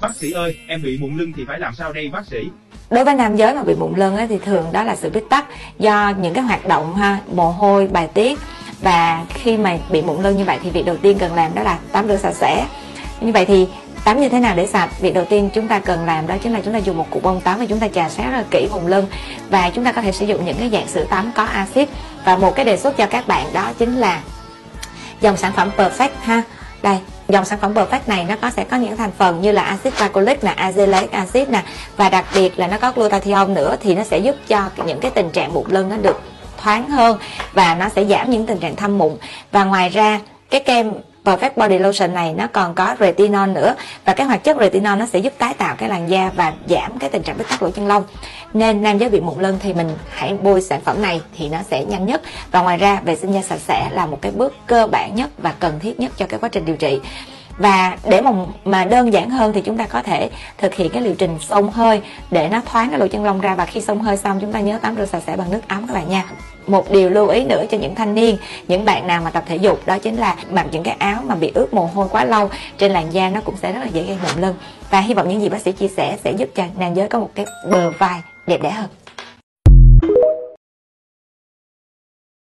Bác sĩ ơi, em bị mụn lưng thì phải làm sao đây bác sĩ? đối với nam giới mà bị mụn lưng ấy, thì thường đó là sự bít tắc do những cái hoạt động ha mồ hôi bài tiết. Và khi mà bị mụn lưng như vậy thì việc đầu tiên cần làm đó là tắm rửa sạch sẽ. Như vậy thì tắm như thế nào để sạch? Việc đầu tiên chúng ta cần làm đó chính là chúng ta dùng một cục bông tắm và chúng ta chà sát rất là kỹ vùng lưng. Và chúng ta có thể sử dụng những cái dạng sữa tắm có axit. Và một cái đề xuất cho các bạn đó chính là dòng sản phẩm perfect ha. Đây dòng sản phẩm perfect này nó có, sẽ có những thành phần như là axit glycolic nè, azelaic acid nè, và đặc biệt là nó có glutathione nữa, thì nó sẽ giúp cho những cái tình trạng mụn lưng nó được thoáng hơn và nó sẽ giảm những tình trạng thâm mụn. Và ngoài ra, cái kem và Perfect Body Lotion này nó còn có retinol nữa. Và cái hoạt chất retinol nó sẽ giúp tái tạo cái làn da và giảm cái tình trạng bít tắc lỗ chân lông. Nên nam giới bị mụn lưng thì mình hãy bôi sản phẩm này thì nó sẽ nhanh nhất. Và ngoài ra, vệ sinh da sạch sẽ là một cái bước cơ bản nhất và cần thiết nhất cho cái quá trình điều trị và để mà mà đơn giản hơn thì chúng ta có thể thực hiện cái liệu trình xông hơi để nó thoáng cái lỗ chân lông ra. Và khi xông hơi xong, chúng ta nhớ tắm rửa sạch sẽ bằng nước ấm các bạn nha. Một điều lưu ý nữa cho những thanh niên, những bạn nào mà tập thể dục, đó chính là mặc những cái áo mà bị ướt mồ hôi quá lâu trên làn da, nó cũng sẽ rất là dễ gây mụn lưng. Và hy vọng những gì bác sĩ chia sẻ sẽ giúp cho nam giới có một cái bờ vai đẹp đẽ hơn.